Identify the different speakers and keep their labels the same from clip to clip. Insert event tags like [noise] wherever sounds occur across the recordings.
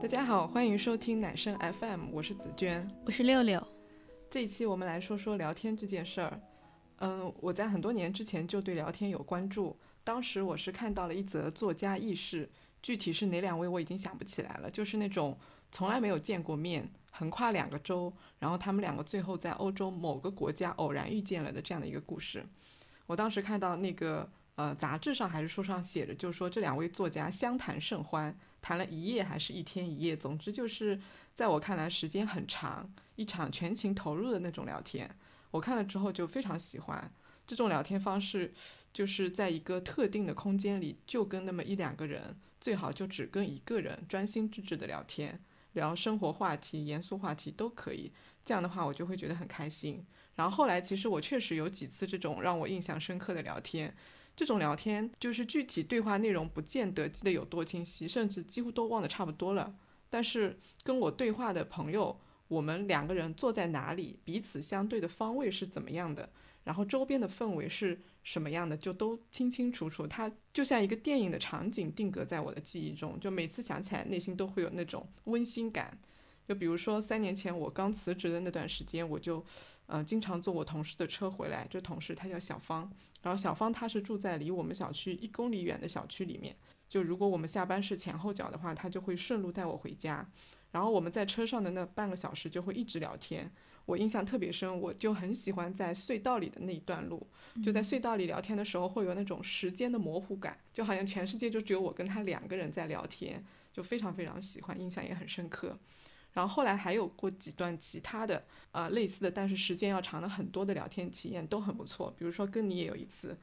Speaker 1: 大家好，欢迎收听奶声 FM，我是紫娟，
Speaker 2: 我是六六。
Speaker 1: 这一期我们来说说聊天这件事儿。嗯，我在很多年之前就对聊天有关注，当时我是看到了一则作家轶事，具体是哪两位我已经想不起来了，就是那种从来没有见过面，横跨两个州，然后他们两个最后在欧洲某个国家偶然遇见了的这样的一个故事。我当时看到那个呃杂志上还是书上写着，就说这两位作家相谈甚欢，谈了一夜还是一天一夜，总之就是在我看来时间很长，一场全情投入的那种聊天。我看了之后就非常喜欢这种聊天方式，就是在一个特定的空间里，就跟那么一两个人，最好就只跟一个人专心致志的聊天，聊生活话题、严肃话题都可以。这样的话，我就会觉得很开心。然后后来，其实我确实有几次这种让我印象深刻的聊天，这种聊天就是具体对话内容不见得记得有多清晰，甚至几乎都忘得差不多了。但是跟我对话的朋友。我们两个人坐在哪里，彼此相对的方位是怎么样的，然后周边的氛围是什么样的，就都清清楚楚。它就像一个电影的场景定格在我的记忆中，就每次想起来，内心都会有那种温馨感。就比如说三年前我刚辞职的那段时间，我就，呃，经常坐我同事的车回来。这同事他叫小芳，然后小芳她是住在离我们小区一公里远的小区里面。就如果我们下班是前后脚的话，她就会顺路带我回家。然后我们在车上的那半个小时就会一直聊天，我印象特别深，我就很喜欢在隧道里的那一段路，就在隧道里聊天的时候会有那种时间的模糊感，就好像全世界就只有我跟他两个人在聊天，就非常非常喜欢，印象也很深刻。然后后来还有过几段其他的呃类似的，但是时间要长了很多的聊天体验都很不错，比如说跟你也有一次，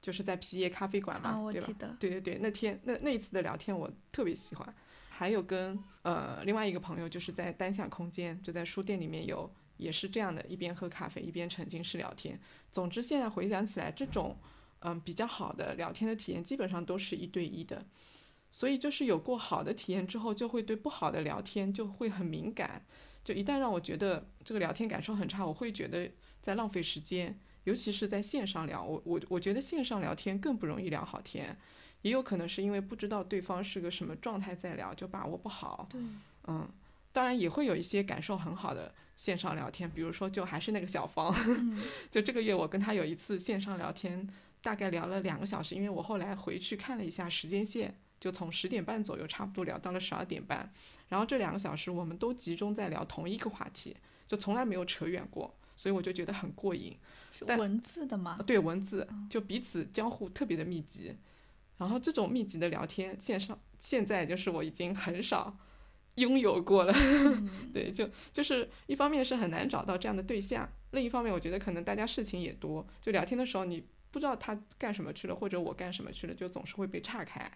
Speaker 1: 就是在皮耶咖啡馆嘛，对吧？对对对，那天那那一次的聊天我特别喜欢。还有跟呃另外一个朋友，就是在单向空间，就在书店里面有，也是这样的，一边喝咖啡一边沉浸式聊天。总之，现在回想起来，这种嗯比较好的聊天的体验，基本上都是一对一的。所以就是有过好的体验之后，就会对不好的聊天就会很敏感。就一旦让我觉得这个聊天感受很差，我会觉得在浪费时间，尤其是在线上聊，我我我觉得线上聊天更不容易聊好天。也有可能是因为不知道对方是个什么状态在聊，就把握不好。
Speaker 2: 对，
Speaker 1: 嗯，当然也会有一些感受很好的线上聊天，比如说就还是那个小芳，[laughs] 就这个月我跟他有一次线上聊天，大概聊了两个小时，因为我后来回去看了一下时间线，就从十点半左右差不多聊到了十二点半，然后这两个小时我们都集中在聊同一个话题，就从来没有扯远过，所以我就觉得很过瘾。
Speaker 2: 文字的吗？
Speaker 1: 对，文字就彼此交互特别的密集。然后这种密集的聊天，线上现在就是我已经很少拥有过了。[laughs] 对，就就是一方面是很难找到这样的对象，另一方面我觉得可能大家事情也多，就聊天的时候你不知道他干什么去了，或者我干什么去了，就总是会被岔开。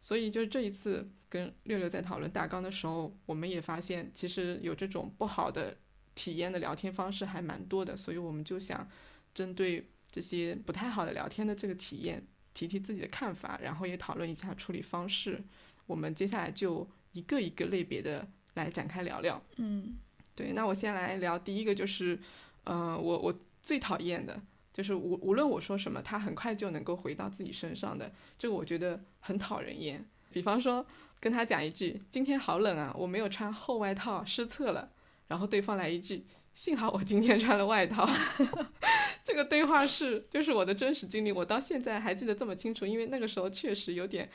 Speaker 1: 所以就这一次跟六六在讨论大纲的时候，我们也发现其实有这种不好的体验的聊天方式还蛮多的，所以我们就想针对这些不太好的聊天的这个体验。提提自己的看法，然后也讨论一下处理方式。我们接下来就一个一个类别的来展开聊聊。
Speaker 2: 嗯，
Speaker 1: 对，那我先来聊第一个，就是，呃，我我最讨厌的就是无无论我说什么，他很快就能够回到自己身上的，这个我觉得很讨人厌。比方说跟他讲一句“今天好冷啊，我没有穿厚外套，失策了”，然后对方来一句“幸好我今天穿了外套”。[laughs] 这个对话是就是我的真实经历，我到现在还记得这么清楚，因为那个时候确实有点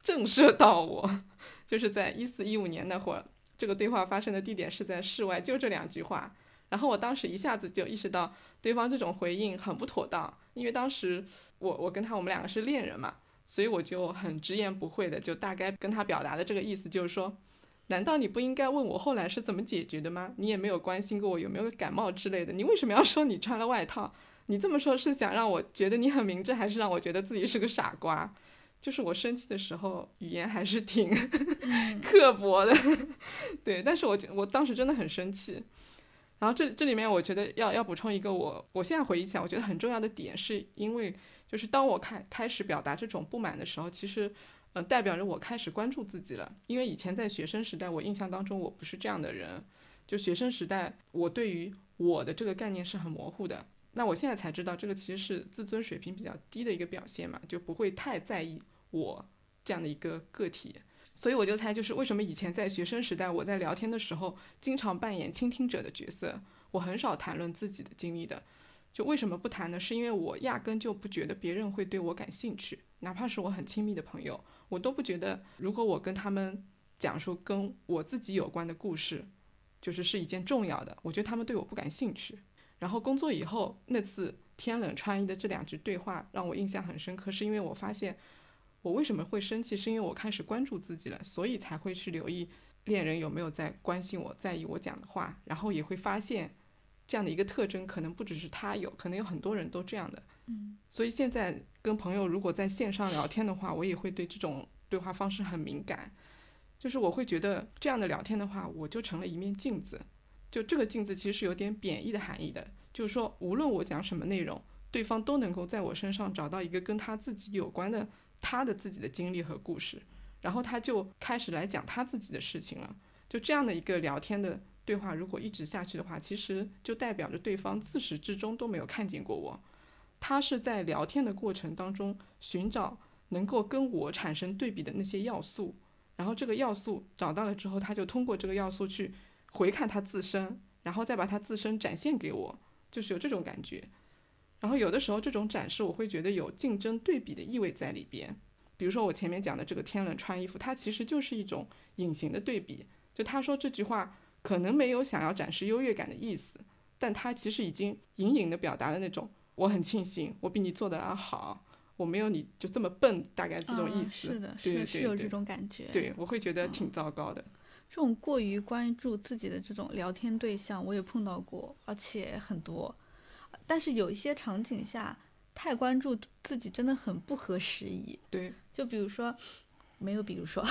Speaker 1: 震慑到我。[laughs] 就是在一四一五年那会儿，这个对话发生的地点是在室外，就这两句话。然后我当时一下子就意识到对方这种回应很不妥当，因为当时我我跟他我们两个是恋人嘛，所以我就很直言不讳的就大概跟他表达的这个意思就是说，难道你不应该问我后来是怎么解决的吗？你也没有关心过我有没有感冒之类的，你为什么要说你穿了外套？你这么说，是想让我觉得你很明智，还是让我觉得自己是个傻瓜？就是我生气的时候，语言还是挺 [laughs] 刻薄的，[laughs] 对。但是我我当时真的很生气。然后这这里面，我觉得要要补充一个，我我现在回忆起来，我觉得很重要的点，是因为就是当我开开始表达这种不满的时候，其实嗯，代表着我开始关注自己了。因为以前在学生时代，我印象当中我不是这样的人。就学生时代，我对于我的这个概念是很模糊的。那我现在才知道，这个其实是自尊水平比较低的一个表现嘛，就不会太在意我这样的一个个体。所以我就猜，就是为什么以前在学生时代，我在聊天的时候经常扮演倾听者的角色，我很少谈论自己的经历的。就为什么不谈呢？是因为我压根就不觉得别人会对我感兴趣，哪怕是我很亲密的朋友，我都不觉得，如果我跟他们讲述跟我自己有关的故事，就是是一件重要的。我觉得他们对我不感兴趣。然后工作以后那次天冷穿衣的这两句对话让我印象很深刻，是因为我发现我为什么会生气，是因为我开始关注自己了，所以才会去留意恋人有没有在关心我、在意我讲的话，然后也会发现这样的一个特征，可能不只是他有，可能有很多人都这样的。
Speaker 2: 嗯，
Speaker 1: 所以现在跟朋友如果在线上聊天的话，我也会对这种对话方式很敏感，就是我会觉得这样的聊天的话，我就成了一面镜子。就这个镜子其实是有点贬义的含义的，就是说无论我讲什么内容，对方都能够在我身上找到一个跟他自己有关的他的自己的经历和故事，然后他就开始来讲他自己的事情了。就这样的一个聊天的对话，如果一直下去的话，其实就代表着对方自始至终都没有看见过我，他是在聊天的过程当中寻找能够跟我产生对比的那些要素，然后这个要素找到了之后，他就通过这个要素去。回看他自身，然后再把他自身展现给我，就是有这种感觉。然后有的时候这种展示，我会觉得有竞争对比的意味在里边。比如说我前面讲的这个天冷穿衣服，它其实就是一种隐形的对比。就他说这句话可能没有想要展示优越感的意思，但他其实已经隐隐的表达了那种我很庆幸我比你做的要好，我没有你就这么笨，大概这种意思。
Speaker 2: 是的，是是有这种感觉。
Speaker 1: 对，我会觉得挺糟糕的。
Speaker 2: 这种过于关注自己的这种聊天对象，我也碰到过，而且很多。但是有一些场景下，太关注自己真的很不合时宜。
Speaker 1: 对，
Speaker 2: 就比如说，没有，比如说，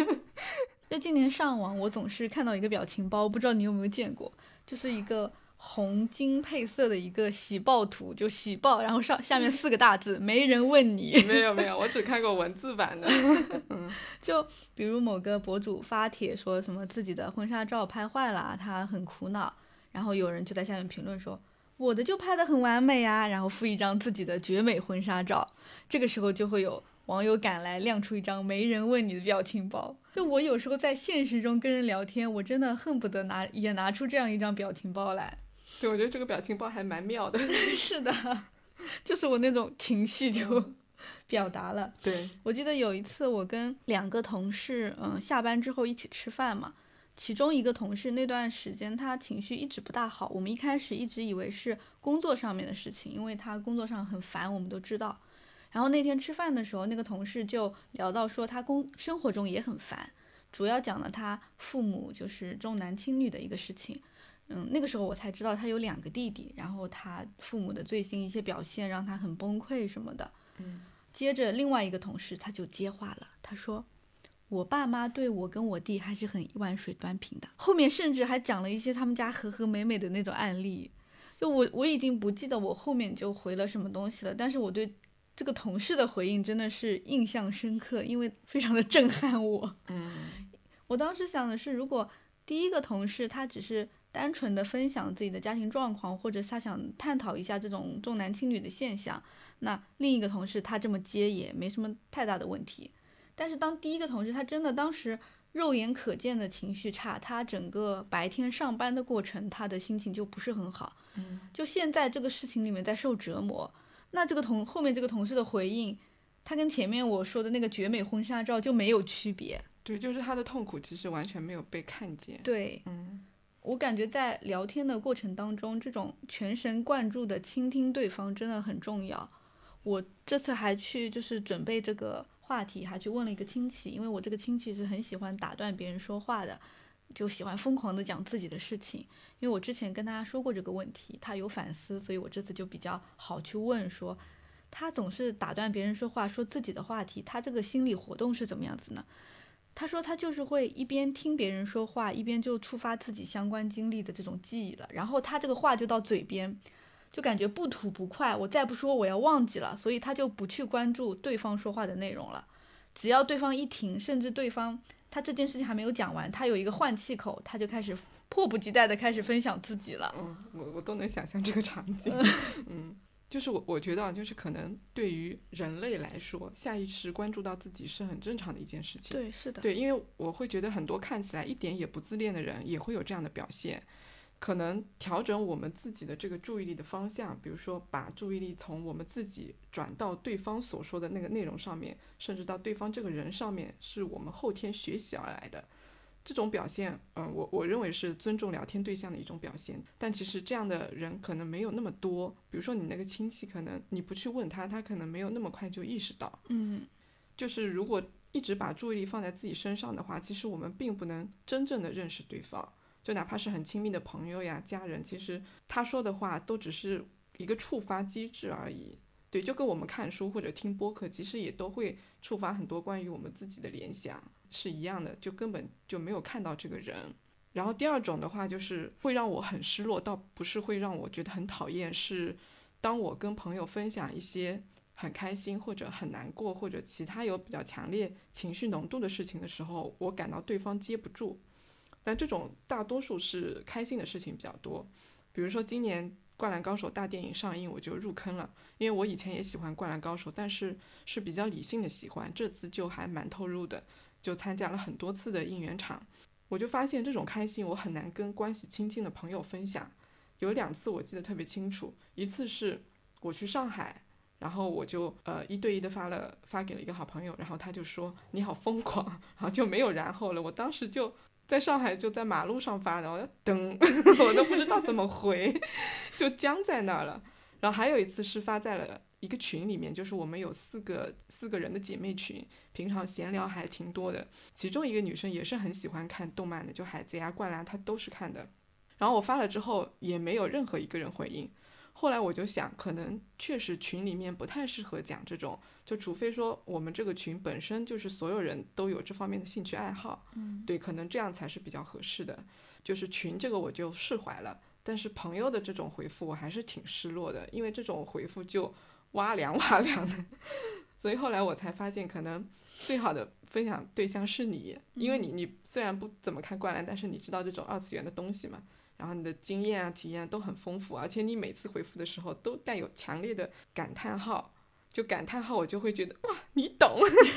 Speaker 2: [laughs] 就今年上网，我总是看到一个表情包，不知道你有没有见过，就是一个。红金配色的一个喜报图，就喜报，然后上下面四个大字，没人问你。[laughs]
Speaker 1: 没有没有，我只看过文字版的。[laughs]
Speaker 2: 嗯，就比如某个博主发帖说什么自己的婚纱照拍坏了，他很苦恼，然后有人就在下面评论说我的就拍的很完美啊，然后附一张自己的绝美婚纱照，这个时候就会有网友赶来亮出一张没人问你的表情包。就我有时候在现实中跟人聊天，我真的恨不得拿也拿出这样一张表情包来。
Speaker 1: 对，我觉得这个表情包还蛮妙的。[laughs]
Speaker 2: 是的，就是我那种情绪就表达了。
Speaker 1: 对，
Speaker 2: 我记得有一次我跟两个同事，嗯，下班之后一起吃饭嘛，其中一个同事那段时间他情绪一直不大好，我们一开始一直以为是工作上面的事情，因为他工作上很烦，我们都知道。然后那天吃饭的时候，那个同事就聊到说他工生活中也很烦，主要讲了他父母就是重男轻女的一个事情。嗯，那个时候我才知道他有两个弟弟，然后他父母的最新一些表现让他很崩溃什么的。
Speaker 1: 嗯，
Speaker 2: 接着另外一个同事他就接话了，他说：“我爸妈对我跟我弟还是很一碗水端平的。”后面甚至还讲了一些他们家和和美美的那种案例。就我我已经不记得我后面就回了什么东西了，但是我对这个同事的回应真的是印象深刻，因为非常的震撼我。
Speaker 1: 嗯，[laughs]
Speaker 2: 我当时想的是，如果第一个同事他只是。单纯的分享自己的家庭状况，或者他想探讨一下这种重男轻女的现象，那另一个同事他这么接也没什么太大的问题。但是当第一个同事他真的当时肉眼可见的情绪差，他整个白天上班的过程他的心情就不是很好，
Speaker 1: 嗯，
Speaker 2: 就现在这个事情里面在受折磨，那这个同后面这个同事的回应，他跟前面我说的那个绝美婚纱照就没有区别，
Speaker 1: 对，就是他的痛苦其实完全没有被看见，
Speaker 2: 对，
Speaker 1: 嗯。
Speaker 2: 我感觉在聊天的过程当中，这种全神贯注的倾听对方真的很重要。我这次还去就是准备这个话题，还去问了一个亲戚，因为我这个亲戚是很喜欢打断别人说话的，就喜欢疯狂的讲自己的事情。因为我之前跟他说过这个问题，他有反思，所以我这次就比较好去问说，他总是打断别人说话，说自己的话题，他这个心理活动是怎么样子呢？他说他就是会一边听别人说话，一边就触发自己相关经历的这种记忆了，然后他这个话就到嘴边，就感觉不吐不快，我再不说我要忘记了，所以他就不去关注对方说话的内容了。只要对方一停，甚至对方他这件事情还没有讲完，他有一个换气口，他就开始迫不及待的开始分享自己了。
Speaker 1: 嗯，我我都能想象这个场景。嗯，就是我我觉得啊，就是可能对于人类来说，下意识关注到自己是很正常的一件事情。
Speaker 2: 对，是的，
Speaker 1: 对，因为我会觉得很多看起来一点也不自恋的人，也会有这样的表现。可能调整我们自己的这个注意力的方向，比如说把注意力从我们自己转到对方所说的那个内容上面，甚至到对方这个人上面，是我们后天学习而来的。这种表现，嗯，我我认为是尊重聊天对象的一种表现。但其实这样的人可能没有那么多。比如说你那个亲戚，可能你不去问他，他可能没有那么快就意识到。
Speaker 2: 嗯，
Speaker 1: 就是如果一直把注意力放在自己身上的话，其实我们并不能真正的认识对方。就哪怕是很亲密的朋友呀、家人，其实他说的话都只是一个触发机制而已。对，就跟我们看书或者听播客，其实也都会触发很多关于我们自己的联想，是一样的，就根本就没有看到这个人。然后第二种的话，就是会让我很失落，倒不是会让我觉得很讨厌，是当我跟朋友分享一些很开心或者很难过或者其他有比较强烈情绪浓度的事情的时候，我感到对方接不住。但这种大多数是开心的事情比较多，比如说今年。灌篮高手大电影上映，我就入坑了。因为我以前也喜欢灌篮高手，但是是比较理性的喜欢。这次就还蛮投入的，就参加了很多次的应援场。我就发现这种开心，我很难跟关系亲近的朋友分享。有两次我记得特别清楚，一次是我去上海，然后我就呃一对一的发了发给了一个好朋友，然后他就说你好疯狂，然后就没有然后了。我当时就。在上海就在马路上发的，我要等，[laughs] 我都不知道怎么回，[laughs] 就僵在那儿了。然后还有一次是发在了一个群里面，就是我们有四个四个人的姐妹群，平常闲聊还挺多的。其中一个女生也是很喜欢看动漫的，就海贼啊、灌篮，她都是看的。然后我发了之后，也没有任何一个人回应。后来我就想，可能确实群里面不太适合讲这种，就除非说我们这个群本身就是所有人都有这方面的兴趣爱好，
Speaker 2: 嗯，
Speaker 1: 对，可能这样才是比较合适的。就是群这个我就释怀了，但是朋友的这种回复我还是挺失落的，因为这种回复就哇凉哇凉的，[laughs] 所以后来我才发现，可能最好的分享对象是你，因为你你虽然不怎么看灌篮，但是你知道这种二次元的东西嘛。然后你的经验啊、体验都很丰富，而且你每次回复的时候都带有强烈的感叹号，就感叹号我就会觉得哇，你懂，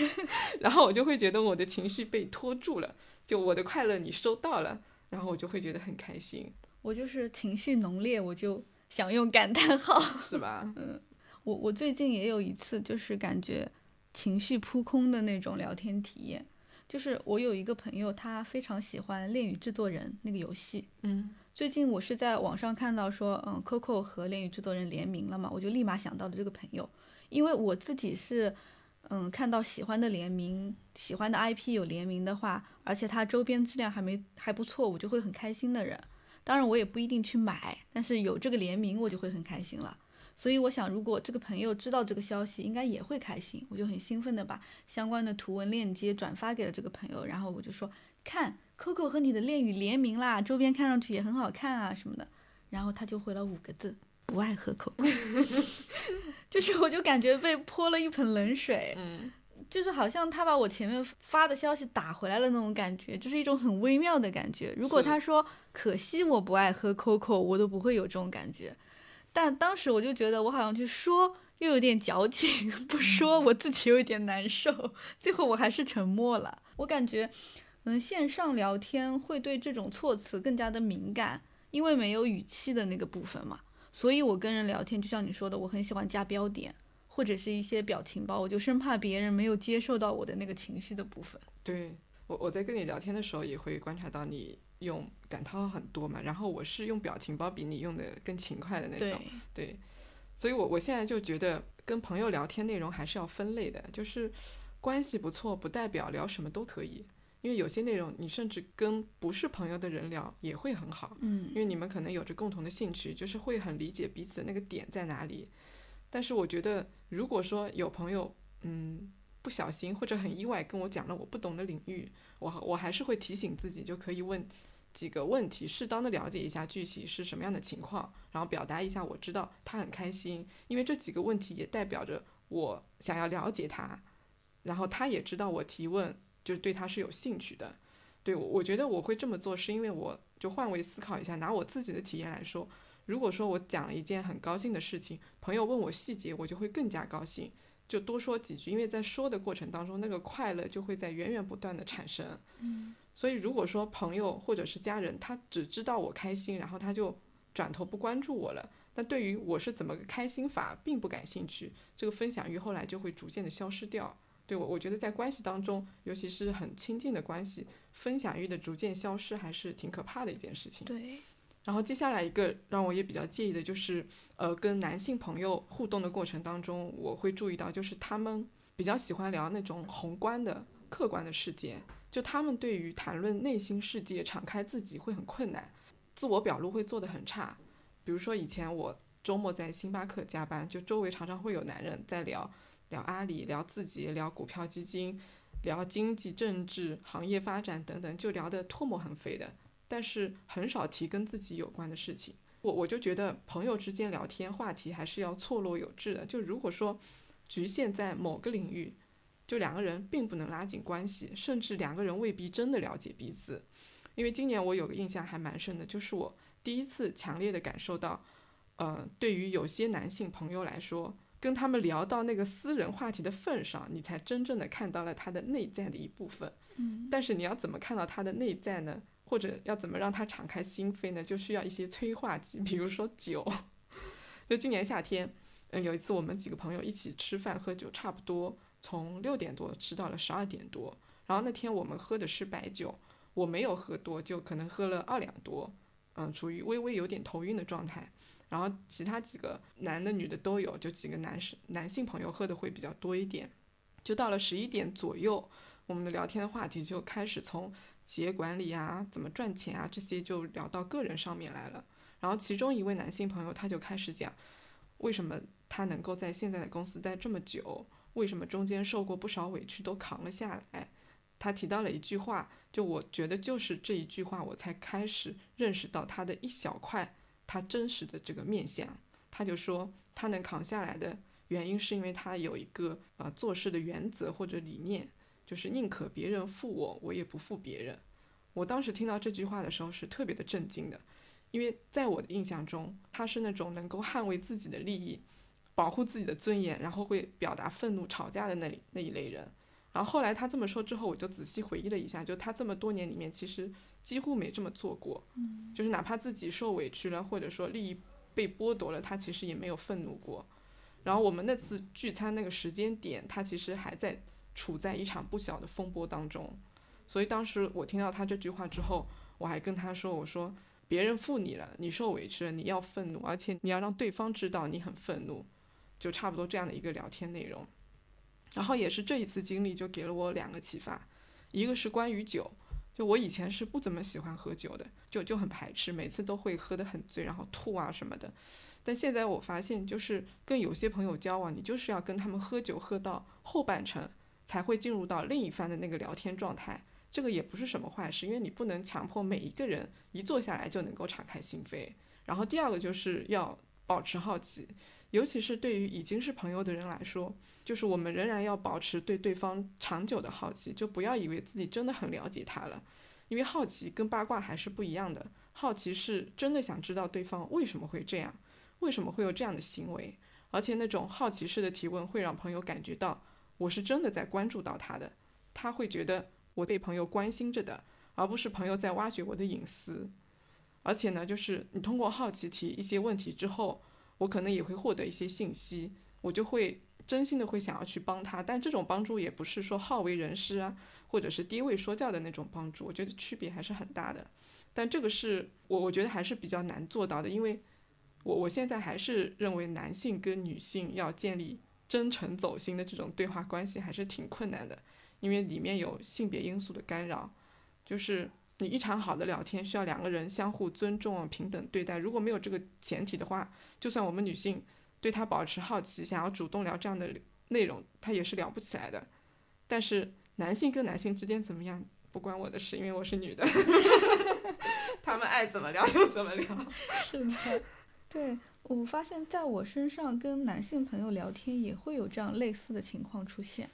Speaker 1: [laughs] 然后我就会觉得我的情绪被拖住了，就我的快乐你收到了，然后我就会觉得很开心。
Speaker 2: 我就是情绪浓烈，我就想用感叹号，
Speaker 1: 是吧？[laughs]
Speaker 2: 嗯，我我最近也有一次就是感觉情绪扑空的那种聊天体验，就是我有一个朋友，他非常喜欢《恋与制作人》那个游戏，
Speaker 1: 嗯。
Speaker 2: 最近我是在网上看到说，嗯，Coco 和恋与制作人联名了嘛，我就立马想到了这个朋友，因为我自己是，嗯，看到喜欢的联名、喜欢的 IP 有联名的话，而且它周边质量还没还不错，我就会很开心的人。当然我也不一定去买，但是有这个联名我就会很开心了。所以我想，如果这个朋友知道这个消息，应该也会开心。我就很兴奋的把相关的图文链接转发给了这个朋友，然后我就说，看。Coco 和你的恋与联名啦，周边看上去也很好看啊什么的，然后他就回了五个字：不爱喝 Coco。[laughs] 就是我就感觉被泼了一盆冷水，
Speaker 1: 嗯，
Speaker 2: 就是好像他把我前面发的消息打回来了那种感觉，就是一种很微妙的感觉。如果他说可惜我不爱喝 Coco，我都不会有这种感觉。但当时我就觉得我好像去说又有点矫情，[laughs] 不说我自己有一点难受，[laughs] 最后我还是沉默了。我感觉。嗯，线上聊天会对这种措辞更加的敏感，因为没有语气的那个部分嘛。所以我跟人聊天，就像你说的，我很喜欢加标点或者是一些表情包，我就生怕别人没有接受到我的那个情绪的部分。
Speaker 1: 对我，我在跟你聊天的时候也会观察到你用感叹号很多嘛，然后我是用表情包比你用的更勤快的那种。对，所以我我现在就觉得跟朋友聊天内容还是要分类的，就是关系不错不代表聊什么都可以。因为有些内容，你甚至跟不是朋友的人聊也会很好，
Speaker 2: 嗯，
Speaker 1: 因为你们可能有着共同的兴趣，就是会很理解彼此的那个点在哪里。但是我觉得，如果说有朋友，嗯，不小心或者很意外跟我讲了我不懂的领域，我我还是会提醒自己，就可以问几个问题，适当的了解一下具体是什么样的情况，然后表达一下我知道他很开心，因为这几个问题也代表着我想要了解他，然后他也知道我提问。就是对他是有兴趣的，对我，我觉得我会这么做，是因为我就换位思考一下，拿我自己的体验来说，如果说我讲了一件很高兴的事情，朋友问我细节，我就会更加高兴，就多说几句，因为在说的过程当中，那个快乐就会在源源不断的产生。
Speaker 2: 嗯，
Speaker 1: 所以如果说朋友或者是家人，他只知道我开心，然后他就转头不关注我了，那对于我是怎么个开心法并不感兴趣，这个分享欲后来就会逐渐的消失掉。对我，我觉得在关系当中，尤其是很亲近的关系，分享欲的逐渐消失还是挺可怕的一件事情。
Speaker 2: 对，
Speaker 1: 然后接下来一个让我也比较介意的就是，呃，跟男性朋友互动的过程当中，我会注意到，就是他们比较喜欢聊那种宏观的、客观的世界，就他们对于谈论内心世界、敞开自己会很困难，自我表露会做得很差。比如说以前我周末在星巴克加班，就周围常常会有男人在聊聊阿里、聊自己、聊股票基金、聊经济、政治、行业发展等等，就聊得唾沫横飞的。但是很少提跟自己有关的事情。我我就觉得朋友之间聊天话题还是要错落有致的。就如果说局限在某个领域，就两个人并不能拉近关系，甚至两个人未必真的了解彼此。因为今年我有个印象还蛮深的，就是我第一次强烈的感受到，呃，对于有些男性朋友来说，跟他们聊到那个私人话题的份上，你才真正的看到了他的内在的一部分。
Speaker 2: 嗯，
Speaker 1: 但是你要怎么看到他的内在呢？或者要怎么让他敞开心扉呢？就需要一些催化剂，比如说酒。[laughs] 就今年夏天，嗯，有一次我们几个朋友一起吃饭喝酒，差不多从六点多吃到了十二点多。然后那天我们喝的是白酒，我没有喝多，就可能喝了二两多，嗯，处于微微有点头晕的状态。然后其他几个男的女的都有，就几个男士男性朋友喝的会比较多一点。就到了十一点左右，我们的聊天的话题就开始从企业管理啊、怎么赚钱啊这些就聊到个人上面来了。然后其中一位男性朋友他就开始讲，为什么他能够在现在的公司待这么久，为什么中间受过不少委屈都扛了下来。他提到了一句话，就我觉得就是这一句话，我才开始认识到他的一小块他真实的这个面相。他就说他能扛下来的原因是因为他有一个呃做事的原则或者理念。就是宁可别人负我，我也不负别人。我当时听到这句话的时候是特别的震惊的，因为在我的印象中，他是那种能够捍卫自己的利益、保护自己的尊严，然后会表达愤怒、吵架的那那一类人。然后后来他这么说之后，我就仔细回忆了一下，就他这么多年里面，其实几乎没这么做过。
Speaker 2: 嗯，
Speaker 1: 就是哪怕自己受委屈了，或者说利益被剥夺了，他其实也没有愤怒过。然后我们那次聚餐那个时间点，他其实还在。处在一场不小的风波当中，所以当时我听到他这句话之后，我还跟他说：“我说别人负你了，你受委屈了，你要愤怒，而且你要让对方知道你很愤怒，就差不多这样的一个聊天内容。”然后也是这一次经历，就给了我两个启发，一个是关于酒，就我以前是不怎么喜欢喝酒的，就就很排斥，每次都会喝得很醉，然后吐啊什么的。但现在我发现，就是跟有些朋友交往，你就是要跟他们喝酒喝到后半程。才会进入到另一番的那个聊天状态，这个也不是什么坏事，因为你不能强迫每一个人一坐下来就能够敞开心扉。然后第二个就是要保持好奇，尤其是对于已经是朋友的人来说，就是我们仍然要保持对对方长久的好奇，就不要以为自己真的很了解他了，因为好奇跟八卦还是不一样的。好奇是真的想知道对方为什么会这样，为什么会有这样的行为，而且那种好奇式的提问会让朋友感觉到。我是真的在关注到他的，他会觉得我被朋友关心着的，而不是朋友在挖掘我的隐私。而且呢，就是你通过好奇提一些问题之后，我可能也会获得一些信息，我就会真心的会想要去帮他。但这种帮助也不是说好为人师啊，或者是低位说教的那种帮助，我觉得区别还是很大的。但这个是我我觉得还是比较难做到的，因为我我现在还是认为男性跟女性要建立。真诚走心的这种对话关系还是挺困难的，因为里面有性别因素的干扰。就是你一场好的聊天需要两个人相互尊重、平等对待。如果没有这个前提的话，就算我们女性对他保持好奇，想要主动聊这样的内容，他也是聊不起来的。但是男性跟男性之间怎么样不关我的事，因为我是女的，[laughs] 他们爱怎么聊就怎么聊。[laughs]
Speaker 2: 是的，对。我发现在我身上跟男性朋友聊天也会有这样类似的情况出现，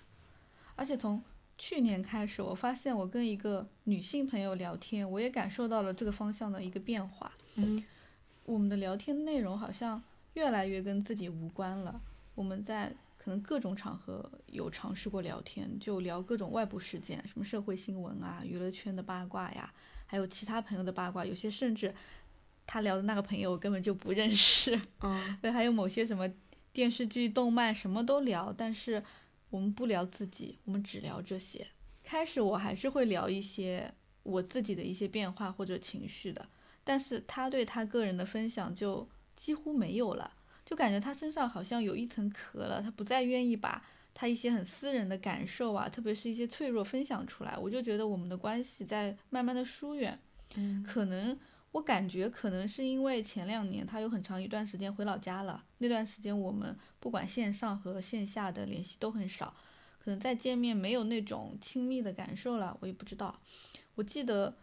Speaker 2: 而且从去年开始，我发现我跟一个女性朋友聊天，我也感受到了这个方向的一个变化。
Speaker 1: 嗯，
Speaker 2: 我们的聊天内容好像越来越跟自己无关了。我们在可能各种场合有尝试过聊天，就聊各种外部事件，什么社会新闻啊、娱乐圈的八卦呀，还有其他朋友的八卦，有些甚至他聊的那个朋友我根本就不认识。
Speaker 1: 嗯 [laughs]
Speaker 2: 对，还有某些什么电视剧、动漫什么都聊，但是我们不聊自己，我们只聊这些。开始我还是会聊一些我自己的一些变化或者情绪的，但是他对他个人的分享就几乎没有了，就感觉他身上好像有一层壳了，他不再愿意把他一些很私人的感受啊，特别是一些脆弱分享出来。我就觉得我们的关系在慢慢的疏远，
Speaker 1: 嗯
Speaker 2: 可能我感觉可能是因为前两年他有很长一段时间回老家了，那段时间我们不管线上和线下的联系都很少，可能再见面没有那种亲密的感受了，我也不知道。我记得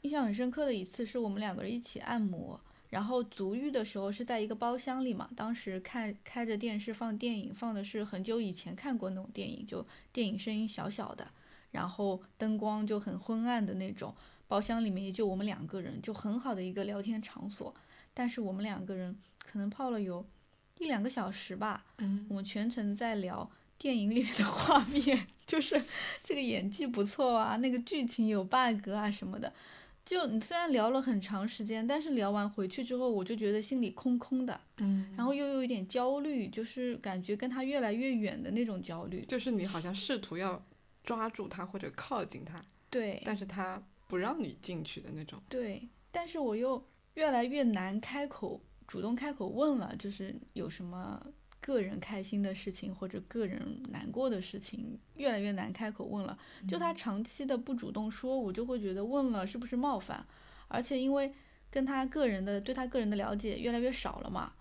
Speaker 2: 印象很深刻的一次是我们两个人一起按摩，然后足浴的时候是在一个包厢里嘛，当时看开着电视放电影，放的是很久以前看过那种电影，就电影声音小小的，然后灯光就很昏暗的那种。包厢里面也就我们两个人，就很好的一个聊天场所。但是我们两个人可能泡了有一两个小时吧，
Speaker 1: 嗯
Speaker 2: 我们全程在聊电影里面的画面，[laughs] 就是这个演技不错啊，那个剧情有 bug 啊什么的。就你虽然聊了很长时间，但是聊完回去之后，我就觉得心里空空的，
Speaker 1: 嗯，
Speaker 2: 然后又有一点焦虑，就是感觉跟他越来越远的那种焦虑。
Speaker 1: 就是你好像试图要抓住他或者靠近他，
Speaker 2: 对，
Speaker 1: 但是他不让你进去的那种。
Speaker 2: 对，但是我又越来越难开口，主动开口问了，就是有什么个人开心的事情或者个人难过的事情，越来越难开口问了。就他长期的不主动说，我就会觉得问了是不是冒犯，而且因为跟他个人的对他个人的了解越来越少了嘛，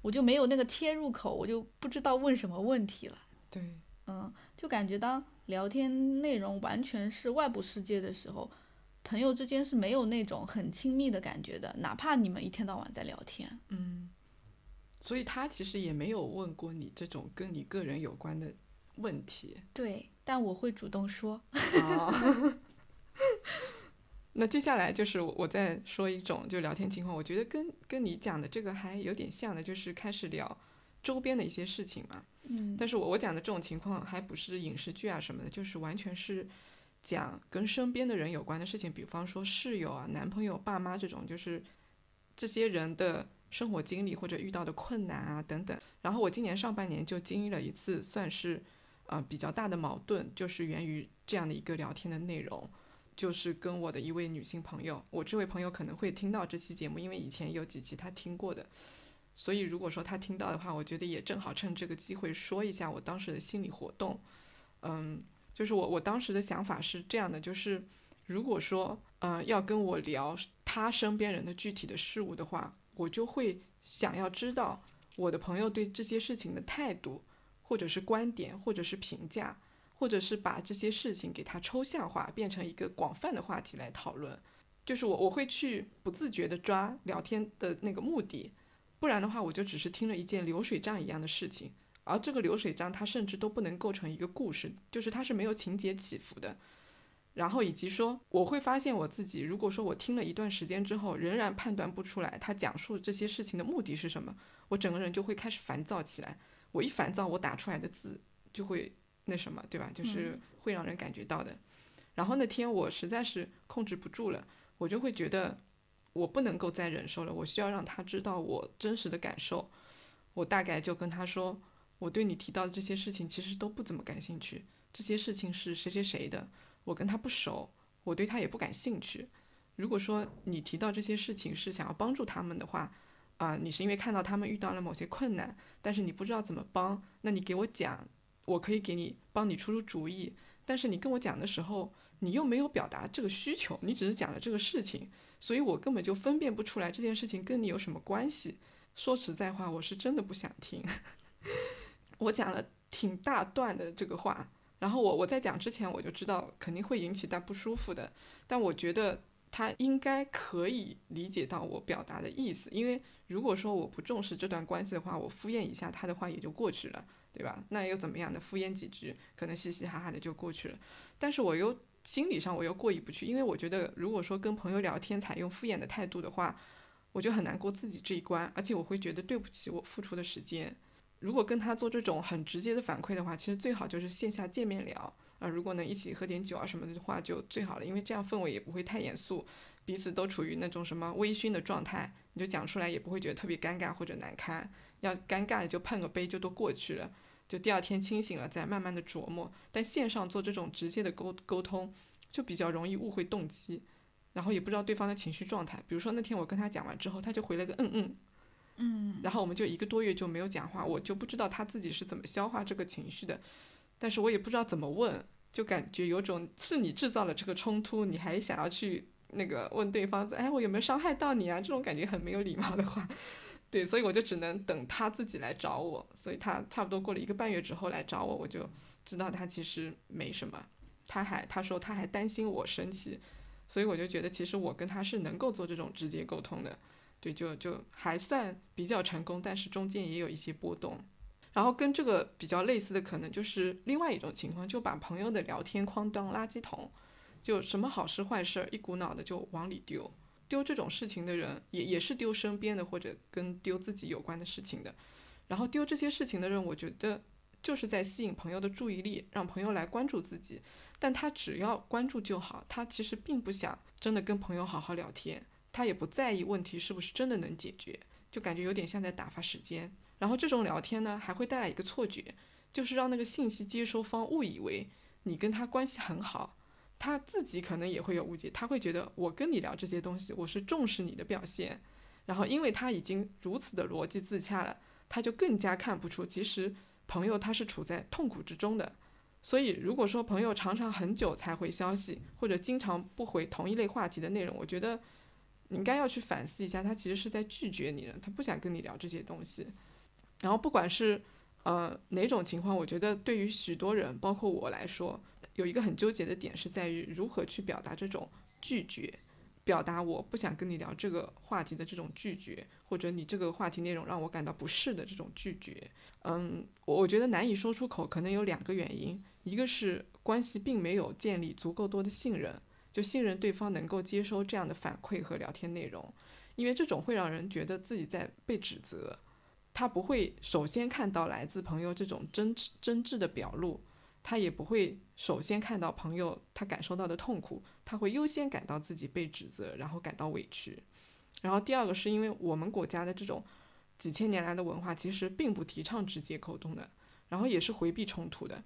Speaker 2: 我就没有那个切入口，我就不知道问什么问题了。
Speaker 1: 对，
Speaker 2: 嗯，就感觉当聊天内容完全是外部世界的时候，朋友之间是没有那种很亲密的感觉的，哪怕你们一天到晚在聊天。
Speaker 1: 嗯，所以他其实也没有问过你这种跟你个人有关的问题。
Speaker 2: 对，但我会主动说。[laughs]
Speaker 1: 哦。那接下来就是我我再说一种就聊天情况，我觉得跟跟你讲的这个还有点像的，就是开始聊周边的一些事情嘛。
Speaker 2: 嗯
Speaker 1: 但是我我讲的这种情况还不是影视剧啊什么的，就是完全是讲跟身边的人有关的事情，比方说室友啊、男朋友、爸妈这种，就是这些人的生活经历或者遇到的困难啊等等。然后我今年上半年就经历了一次算是呃比较大的矛盾，就是源于这样的一个聊天的内容。就是跟我的一位女性朋友，我这位朋友可能会听到这期节目，因为以前有几期她听过的，所以如果说她听到的话，我觉得也正好趁这个机会说一下我当时的心理活动。嗯，就是我我当时的想法是这样的，就是如果说嗯、呃要跟我聊他身边人的具体的事物的话，我就会想要知道我的朋友对这些事情的态度，或者是观点，或者是评价。或者是把这些事情给它抽象化，变成一个广泛的话题来讨论。就是我我会去不自觉的抓聊天的那个目的，不然的话我就只是听了一件流水账一样的事情，而这个流水账它甚至都不能构成一个故事，就是它是没有情节起伏的。然后以及说，我会发现我自己，如果说我听了一段时间之后，仍然判断不出来他讲述这些事情的目的是什么，我整个人就会开始烦躁起来。我一烦躁，我打出来的字就会。那什么，对吧？就是会让人感觉到的。然后那天我实在是控制不住了，我就会觉得我不能够再忍受了，我需要让他知道我真实的感受。我大概就跟他说，我对你提到的这些事情其实都不怎么感兴趣，这些事情是谁谁谁的，我跟他不熟，我对他也不感兴趣。如果说你提到这些事情是想要帮助他们的话，啊、你是因为看到他们遇到了某些困难，但是你不知道怎么帮，那你给我讲。我可以给你帮你出出主意，但是你跟我讲的时候，你又没有表达这个需求，你只是讲了这个事情，所以我根本就分辨不出来这件事情跟你有什么关系。说实在话，我是真的不想听。我讲了挺大段的这个话，然后我我在讲之前我就知道肯定会引起他不舒服的，但我觉得他应该可以理解到我表达的意思，因为如果说我不重视这段关系的话，我敷衍一下他的话也就过去了。对吧？那又怎么样的？敷衍几句，可能嘻嘻哈哈的就过去了。但是我又心理上我又过意不去，因为我觉得，如果说跟朋友聊天采用敷衍的态度的话，我就很难过自己这一关，而且我会觉得对不起我付出的时间。如果跟他做这种很直接的反馈的话，其实最好就是线下见面聊啊。如果能一起喝点酒啊什么的话，就最好了，因为这样氛围也不会太严肃，彼此都处于那种什么微醺的状态，你就讲出来也不会觉得特别尴尬或者难堪。要尴尬就碰个杯就都过去了，就第二天清醒了再慢慢的琢磨。但线上做这种直接的沟沟通，就比较容易误会动机，然后也不知道对方的情绪状态。比如说那天我跟他讲完之后，他就回了个嗯嗯。
Speaker 2: 嗯，
Speaker 1: 然后我们就一个多月就没有讲话，我就不知道他自己是怎么消化这个情绪的，但是我也不知道怎么问，就感觉有种是你制造了这个冲突，你还想要去那个问对方，哎，我有没有伤害到你啊？这种感觉很没有礼貌的话，对，所以我就只能等他自己来找我，所以他差不多过了一个半月之后来找我，我就知道他其实没什么，他还他说他还担心我生气，所以我就觉得其实我跟他是能够做这种直接沟通的。对，就就还算比较成功，但是中间也有一些波动。然后跟这个比较类似的，可能就是另外一种情况，就把朋友的聊天框当垃圾桶，就什么好事坏事一股脑的就往里丢。丢这种事情的人，也也是丢身边的或者跟丢自己有关的事情的。然后丢这些事情的人，我觉得就是在吸引朋友的注意力，让朋友来关注自己。但他只要关注就好，他其实并不想真的跟朋友好好聊天。他也不在意问题是不是真的能解决，就感觉有点像在打发时间。然后这种聊天呢，还会带来一个错觉，就是让那个信息接收方误以为你跟他关系很好，他自己可能也会有误解，他会觉得我跟你聊这些东西，我是重视你的表现。然后因为他已经如此的逻辑自洽了，他就更加看不出其实朋友他是处在痛苦之中的。所以如果说朋友常常很久才回消息，或者经常不回同一类话题的内容，我觉得。你应该要去反思一下，他其实是在拒绝你的，他不想跟你聊这些东西。然后不管是呃哪种情况，我觉得对于许多人，包括我来说，有一个很纠结的点是在于如何去表达这种拒绝，表达我不想跟你聊这个话题的这种拒绝，或者你这个话题内容让我感到不适的这种拒绝。嗯，我我觉得难以说出口，可能有两个原因，一个是关系并没有建立足够多的信任。就信任对方能够接收这样的反馈和聊天内容，因为这种会让人觉得自己在被指责。他不会首先看到来自朋友这种真真挚的表露，他也不会首先看到朋友他感受到的痛苦，他会优先感到自己被指责，然后感到委屈。然后第二个是因为我们国家的这种几千年来的文化其实并不提倡直接沟通的，然后也是回避冲突的。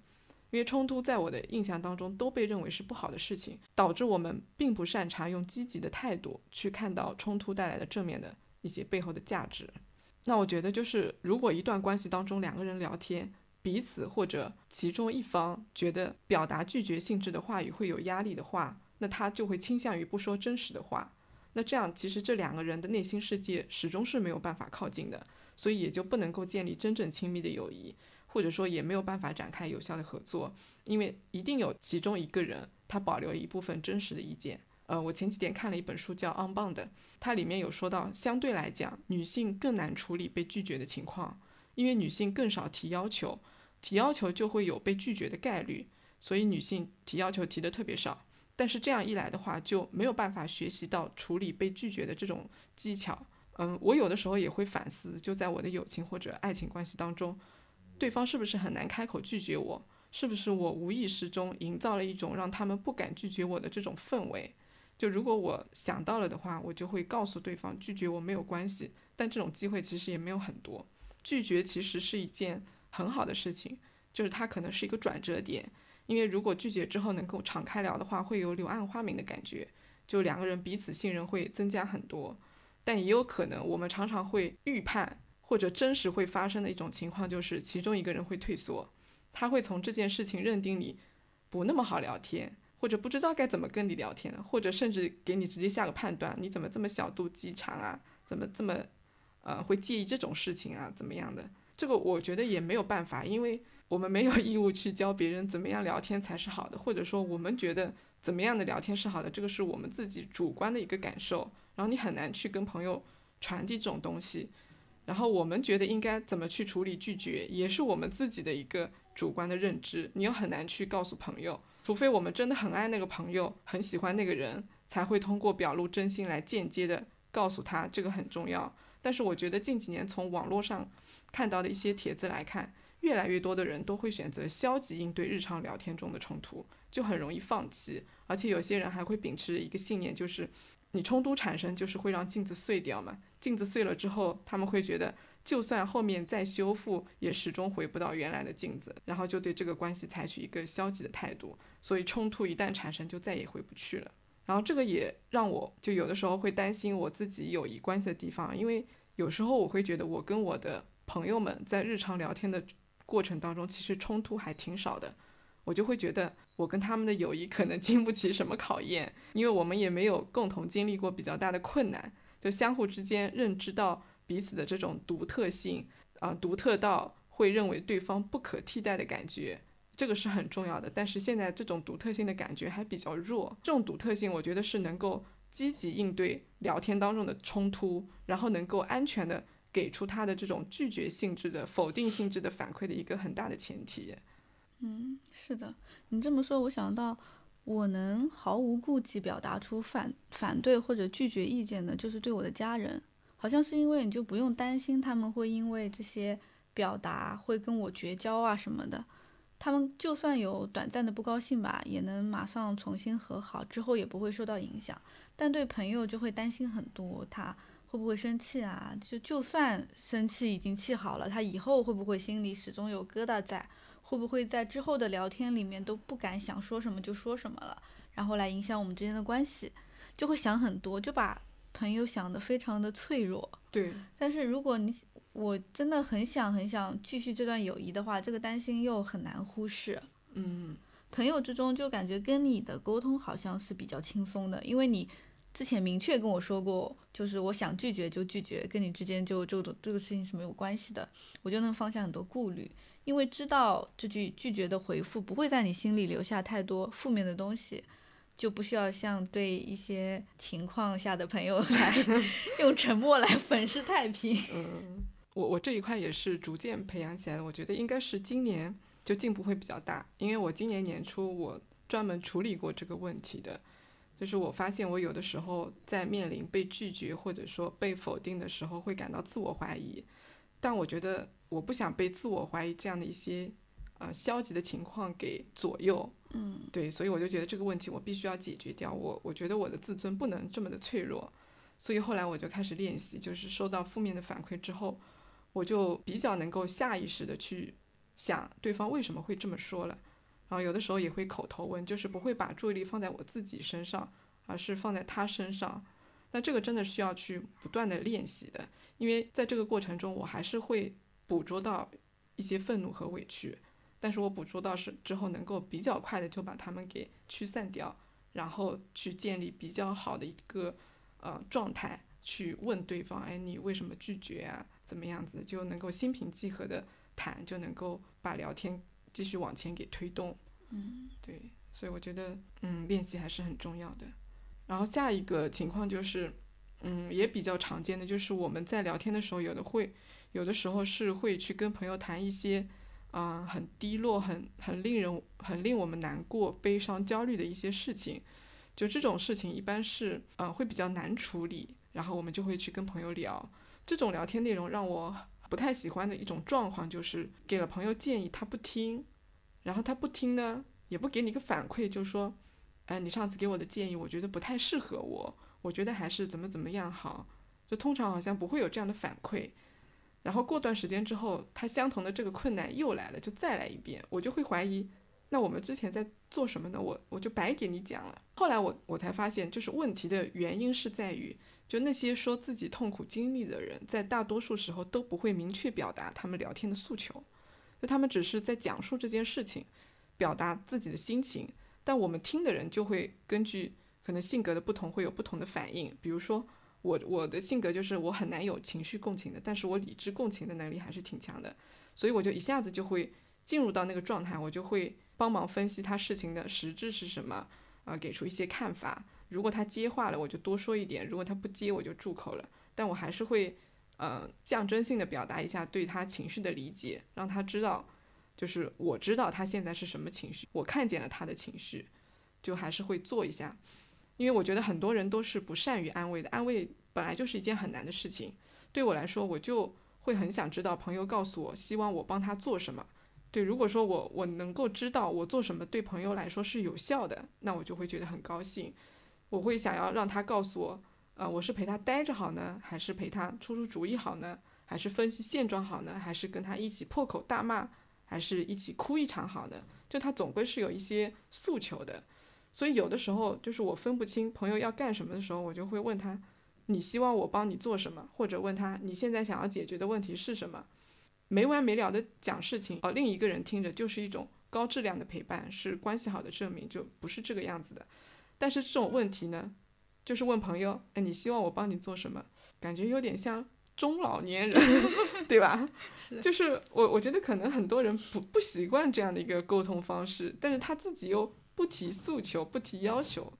Speaker 1: 因为冲突在我的印象当中都被认为是不好的事情，导致我们并不擅长用积极的态度去看到冲突带来的正面的一些背后的价值。那我觉得就是，如果一段关系当中两个人聊天，彼此或者其中一方觉得表达拒绝性质的话语会有压力的话，那他就会倾向于不说真实的话。那这样其实这两个人的内心世界始终是没有办法靠近的，所以也就不能够建立真正亲密的友谊。或者说也没有办法展开有效的合作，因为一定有其中一个人他保留了一部分真实的意见。呃，我前几天看了一本书叫《Unbound》，它里面有说到，相对来讲，女性更难处理被拒绝的情况，因为女性更少提要求，提要求就会有被拒绝的概率，所以女性提要求提的特别少。但是这样一来的话，就没有办法学习到处理被拒绝的这种技巧。嗯，我有的时候也会反思，就在我的友情或者爱情关系当中。对方是不是很难开口拒绝我？是不是我无意识中营造了一种让他们不敢拒绝我的这种氛围？就如果我想到了的话，我就会告诉对方拒绝我没有关系。但这种机会其实也没有很多。拒绝其实是一件很好的事情，就是它可能是一个转折点。因为如果拒绝之后能够敞开聊的话，会有柳暗花明的感觉，就两个人彼此信任会增加很多。但也有可能我们常常会预判。或者真实会发生的一种情况就是，其中一个人会退缩，他会从这件事情认定你不那么好聊天，或者不知道该怎么跟你聊天，或者甚至给你直接下个判断，你怎么这么小肚鸡肠啊？怎么这么呃会介意这种事情啊？怎么样的？这个我觉得也没有办法，因为我们没有 [laughs] 义务去教别人怎么样聊天才是好的，或者说我们觉得怎么样的聊天是好的，这个是我们自己主观的一个感受，然后你很难去跟朋友传递这种东西。然后我们觉得应该怎么去处理拒绝，也是我们自己的一个主观的认知。你又很难去告诉朋友，除非我们真的很爱那个朋友，很喜欢那个人，才会通过表露真心来间接的告诉他这个很重要。但是我觉得近几年从网络上看到的一些帖子来看，越来越多的人都会选择消极应对日常聊天中的冲突，就很容易放弃。而且有些人还会秉持一个信念，就是你冲突产生就是会让镜子碎掉嘛。镜子碎了之后，他们会觉得就算后面再修复，也始终回不到原来的镜子，然后就对这个关系采取一个消极的态度。所以冲突一旦产生，就再也回不去了。然后这个也让我就有的时候会担心我自己友谊关系的地方，因为有时候我会觉得我跟我的朋友们在日常聊天的过程当中，其实冲突还挺少的。我就会觉得我跟他们的友谊可能经不起什么考验，因为我们也没有共同经历过比较大的困难，就相互之间认知到彼此的这种独特性啊，独特到会认为对方不可替代的感觉。这个是很重要的，但是现在这种独特性的感觉还比较弱。这种独特性，我觉得是能够积极应对聊天当中的冲突，然后能够安全的给出他的这种拒绝性质的、否定性质的反馈的一个很大的前提。
Speaker 2: 嗯，是的，你这么说，我想到我能毫无顾忌表达出反反对或者拒绝意见的，就是对我的家人，好像是因为你就不用担心他们会因为这些表达会跟我绝交啊什么的。他们就算有短暂的不高兴吧，也能马上重新和好，之后也不会受到影响。但对朋友就会担心很多，他会不会生气啊？就就算生气已经气好了，他以后会不会心里始终有疙瘩在？会不会在之后的聊天里面都不敢想说什么就说什么了，然后来影响我们之间的关系？就会想很多，就把朋友想得非常的脆弱。
Speaker 1: 对。
Speaker 2: 但是如果你。我真的很想很想继续这段友谊的话，这个担心又很难忽视。
Speaker 1: 嗯，
Speaker 2: 朋友之中就感觉跟你的沟通好像是比较轻松的，因为你之前明确跟我说过，就是我想拒绝就拒绝，跟你之间就这种这个事情是没有关系的，我就能放下很多顾虑，因为知道这句拒绝的回复不会在你心里留下太多负面的东西，就不需要像对一些情况下的朋友来 [laughs] 用沉默来粉饰太平。
Speaker 1: 嗯。[laughs] 我我这一块也是逐渐培养起来的，我觉得应该是今年就进步会比较大，因为我今年年初我专门处理过这个问题的，就是我发现我有的时候在面临被拒绝或者说被否定的时候会感到自我怀疑，但我觉得我不想被自我怀疑这样的一些呃消极的情况给左右，
Speaker 2: 嗯，
Speaker 1: 对，所以我就觉得这个问题我必须要解决掉，我我觉得我的自尊不能这么的脆弱，所以后来我就开始练习，就是收到负面的反馈之后。我就比较能够下意识的去想对方为什么会这么说了，然后有的时候也会口头问，就是不会把注意力放在我自己身上，而是放在他身上。那这个真的需要去不断的练习的，因为在这个过程中，我还是会捕捉到一些愤怒和委屈，但是我捕捉到是之后，能够比较快的就把他们给驱散掉，然后去建立比较好的一个呃状态，去问对方，哎，你为什么拒绝啊？怎么样子就能够心平气和的谈，就能够把聊天继续往前给推动。
Speaker 2: 嗯，
Speaker 1: 对，所以我觉得，嗯，练习还是很重要的。然后下一个情况就是，嗯，也比较常见的就是我们在聊天的时候，有的会，有的时候是会去跟朋友谈一些，啊，很低落、很很令人、很令我们难过、悲伤、焦虑的一些事情。就这种事情一般是，嗯，会比较难处理，然后我们就会去跟朋友聊。这种聊天内容让我不太喜欢的一种状况，就是给了朋友建议他不听，然后他不听呢，也不给你个反馈，就说，哎，你上次给我的建议，我觉得不太适合我，我觉得还是怎么怎么样好，就通常好像不会有这样的反馈，然后过段时间之后，他相同的这个困难又来了，就再来一遍，我就会怀疑，那我们之前在做什么呢？我我就白给你讲了。后来我我才发现，就是问题的原因是在于。就那些说自己痛苦经历的人，在大多数时候都不会明确表达他们聊天的诉求，就他们只是在讲述这件事情，表达自己的心情。但我们听的人就会根据可能性格的不同，会有不同的反应。比如说我我的性格就是我很难有情绪共情的，但是我理智共情的能力还是挺强的，所以我就一下子就会进入到那个状态，我就会帮忙分析他事情的实质是什么，啊，给出一些看法。如果他接话了，我就多说一点；如果他不接，我就住口了。但我还是会，呃，象征性的表达一下对他情绪的理解，让他知道，就是我知道他现在是什么情绪，我看见了他的情绪，就还是会做一下。因为我觉得很多人都是不善于安慰的，安慰本来就是一件很难的事情。对我来说，我就会很想知道朋友告诉我，希望我帮他做什么。对，如果说我我能够知道我做什么对朋友来说是有效的，那我就会觉得很高兴。我会想要让他告诉我，呃，我是陪他待着好呢，还是陪他出出主意好呢？还是分析现状好呢？还是跟他一起破口大骂？还是一起哭一场好呢？就他总归是有一些诉求的。所以有的时候就是我分不清朋友要干什么的时候，我就会问他，你希望我帮你做什么？或者问他你现在想要解决的问题是什么？没完没了的讲事情，而，另一个人听着就是一种高质量的陪伴，是关系好的证明，就不是这个样子的。但是这种问题呢，就是问朋友，哎，你希望我帮你做什么？感觉有点像中老年人，[laughs] [laughs] 对吧？
Speaker 2: 是，
Speaker 1: 就是我我觉得可能很多人不不习惯这样的一个沟通方式，但是他自己又不提诉求，不提要求。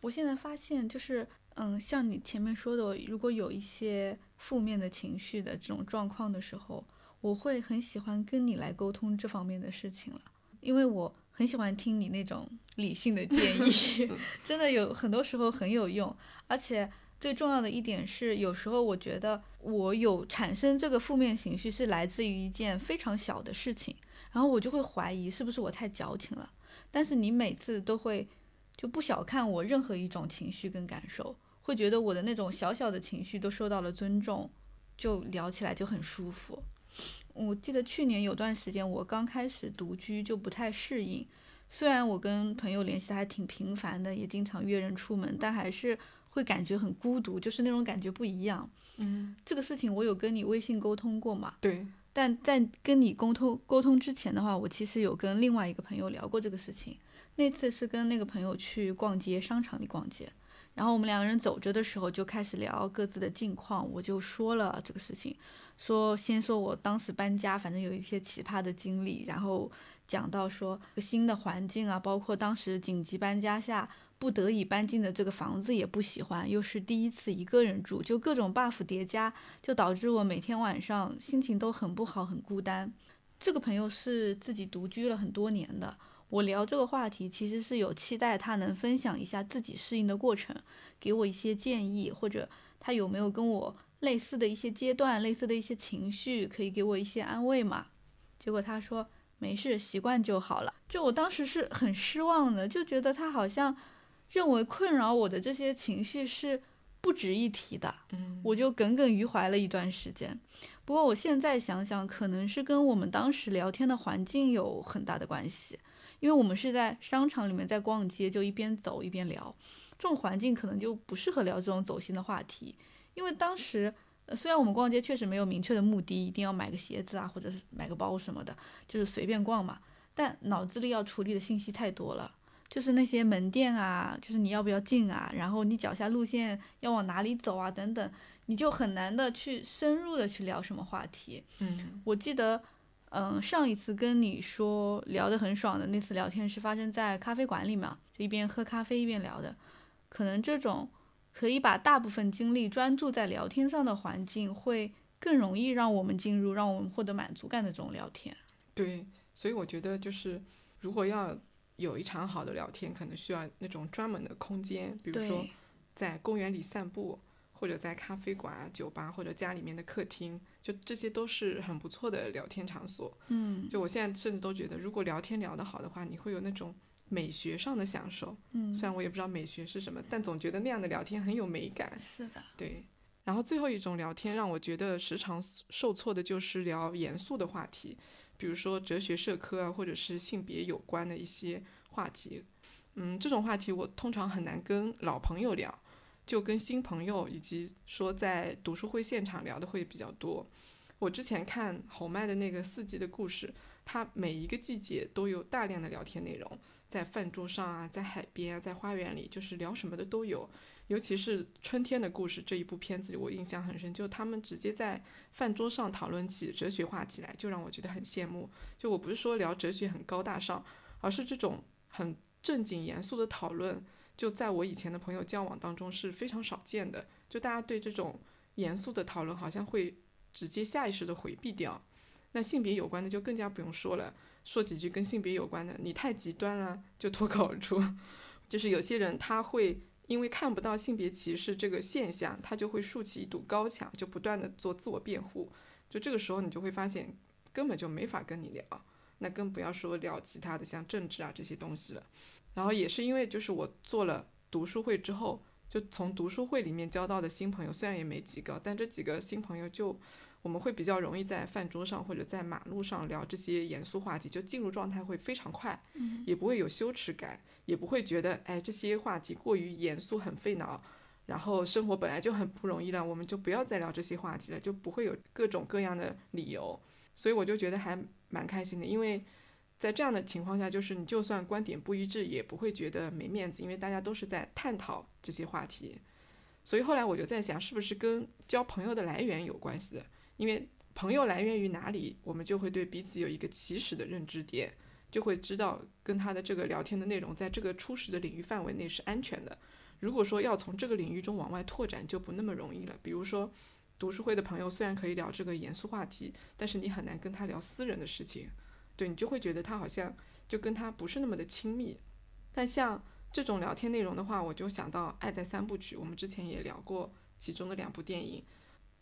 Speaker 2: 我现在发现就是，嗯，像你前面说的，如果有一些负面的情绪的这种状况的时候。我会很喜欢跟你来沟通这方面的事情了，因为我很喜欢听你那种理性的建议，[laughs] 真的有很多时候很有用。而且最重要的一点是，有时候我觉得我有产生这个负面情绪是来自于一件非常小的事情，然后我就会怀疑是不是我太矫情了。但是你每次都会就不小看我任何一种情绪跟感受，会觉得我的那种小小的情绪都受到了尊重，就聊起来就很舒服。我记得去年有段时间，我刚开始独居就不太适应。虽然我跟朋友联系的还挺频繁的，也经常约人出门，但还是会感觉很孤独，就是那种感觉不一样。
Speaker 1: 嗯，
Speaker 2: 这个事情我有跟你微信沟通过嘛？
Speaker 1: 对。
Speaker 2: 但在跟你沟通沟通之前的话，我其实有跟另外一个朋友聊过这个事情。那次是跟那个朋友去逛街，商场里逛街。然后我们两个人走着的时候就开始聊各自的近况，我就说了这个事情，说先说我当时搬家，反正有一些奇葩的经历，然后讲到说新的环境啊，包括当时紧急搬家下不得已搬进的这个房子也不喜欢，又是第一次一个人住，就各种 buff 叠加，就导致我每天晚上心情都很不好，很孤单。这个朋友是自己独居了很多年的。我聊这个话题，其实是有期待他能分享一下自己适应的过程，给我一些建议，或者他有没有跟我类似的一些阶段、类似的一些情绪，可以给我一些安慰嘛？结果他说没事，习惯就好了。就我当时是很失望的，就觉得他好像认为困扰我的这些情绪是不值一提的。
Speaker 1: 嗯，
Speaker 2: 我就耿耿于怀了一段时间。不过我现在想想，可能是跟我们当时聊天的环境有很大的关系。因为我们是在商场里面在逛街，就一边走一边聊，这种环境可能就不适合聊这种走心的话题。因为当时，虽然我们逛街确实没有明确的目的，一定要买个鞋子啊，或者是买个包什么的，就是随便逛嘛。但脑子里要处理的信息太多了，就是那些门店啊，就是你要不要进啊，然后你脚下路线要往哪里走啊，等等，你就很难的去深入的去聊什么话题。
Speaker 1: 嗯，
Speaker 2: 我记得。嗯，上一次跟你说聊得很爽的那次聊天是发生在咖啡馆里嘛，就一边喝咖啡一边聊的。可能这种可以把大部分精力专注在聊天上的环境，会更容易让我们进入，让我们获得满足感的这种聊天。
Speaker 1: 对，所以我觉得就是如果要有一场好的聊天，可能需要那种专门的空间，比如说在公园里散步。或者在咖啡馆、酒吧，或者家里面的客厅，就这些都是很不错的聊天场所。
Speaker 2: 嗯，
Speaker 1: 就我现在甚至都觉得，如果聊天聊得好的话，你会有那种美学上的享受。
Speaker 2: 嗯，
Speaker 1: 虽然我也不知道美学是什么，但总觉得那样的聊天很有美感。
Speaker 2: 是的，
Speaker 1: 对。然后最后一种聊天让我觉得时常受挫的就是聊严肃的话题，比如说哲学、社科啊，或者是性别有关的一些话题。嗯，这种话题我通常很难跟老朋友聊。就跟新朋友以及说在读书会现场聊的会比较多。我之前看侯麦的那个四季的故事，他每一个季节都有大量的聊天内容，在饭桌上啊，在海边啊，在花园里，就是聊什么的都有。尤其是春天的故事这一部片子里，我印象很深，就他们直接在饭桌上讨论起哲学话题来，就让我觉得很羡慕。就我不是说聊哲学很高大上，而是这种很正经严肃的讨论。就在我以前的朋友交往当中是非常少见的，就大家对这种严肃的讨论好像会直接下意识的回避掉。那性别有关的就更加不用说了，说几句跟性别有关的，你太极端了就脱口而出。[laughs] 就是有些人他会因为看不到性别歧视这个现象，他就会竖起一堵高墙，就不断的做自我辩护。就这个时候，你就会发现根本就没法跟你聊，那更不要说聊其他的像政治啊这些东西了。然后也是因为就是我做了读书会之后，就从读书会里面交到的新朋友，虽然也没几个，但这几个新朋友就我们会比较容易在饭桌上或者在马路上聊这些严肃话题，就进入状态会非常快，也不会有羞耻感，也不会觉得哎这些话题过于严肃很费脑。然后生活本来就很不容易了，我们就不要再聊这些话题了，就不会有各种各样的理由。所以我就觉得还蛮开心的，因为在这样的情况下，就是你就算观点不一致，也不会觉得没面子，因为大家都是在探讨这些话题。所以后来我就在想，是不是跟交朋友的来源有关系？因为朋友来源于哪里，我们就会对彼此有一个起始的认知点，就会知道跟他的这个聊天的内容，在这个初始的领域范围内是安全的。如果说要从这个领域中往外拓展，就不那么容易了。比如说，读书会的朋友虽然可以聊这个严肃话题，但是你很难跟他聊私人的事情，对你就会觉得他好像就跟他不是那么的亲密。但像这种聊天内容的话，我就想到《爱在三部曲》，我们之前也聊过其中的两部电影。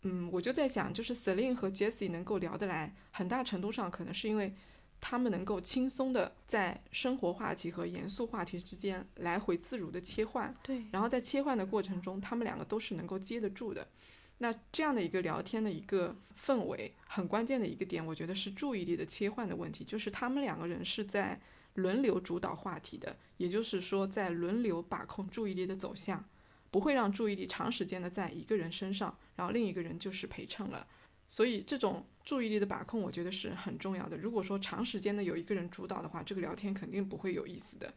Speaker 1: 嗯，我就在想，就是 Celine 和 Jessie 能够聊得来，很大程度上可能是因为。他们能够轻松的在生活话题和严肃话题之间来回自如的切换，
Speaker 2: 对，
Speaker 1: 然后在切换的过程中，他们两个都是能够接得住的。那这样的一个聊天的一个氛围，很关键的一个点，我觉得是注意力的切换的问题，就是他们两个人是在轮流主导话题的，也就是说在轮流把控注意力的走向，不会让注意力长时间的在一个人身上，然后另一个人就是陪衬了。所以这种注意力的把控，我觉得是很重要的。如果说长时间的有一个人主导的话，这个聊天肯定不会有意思的。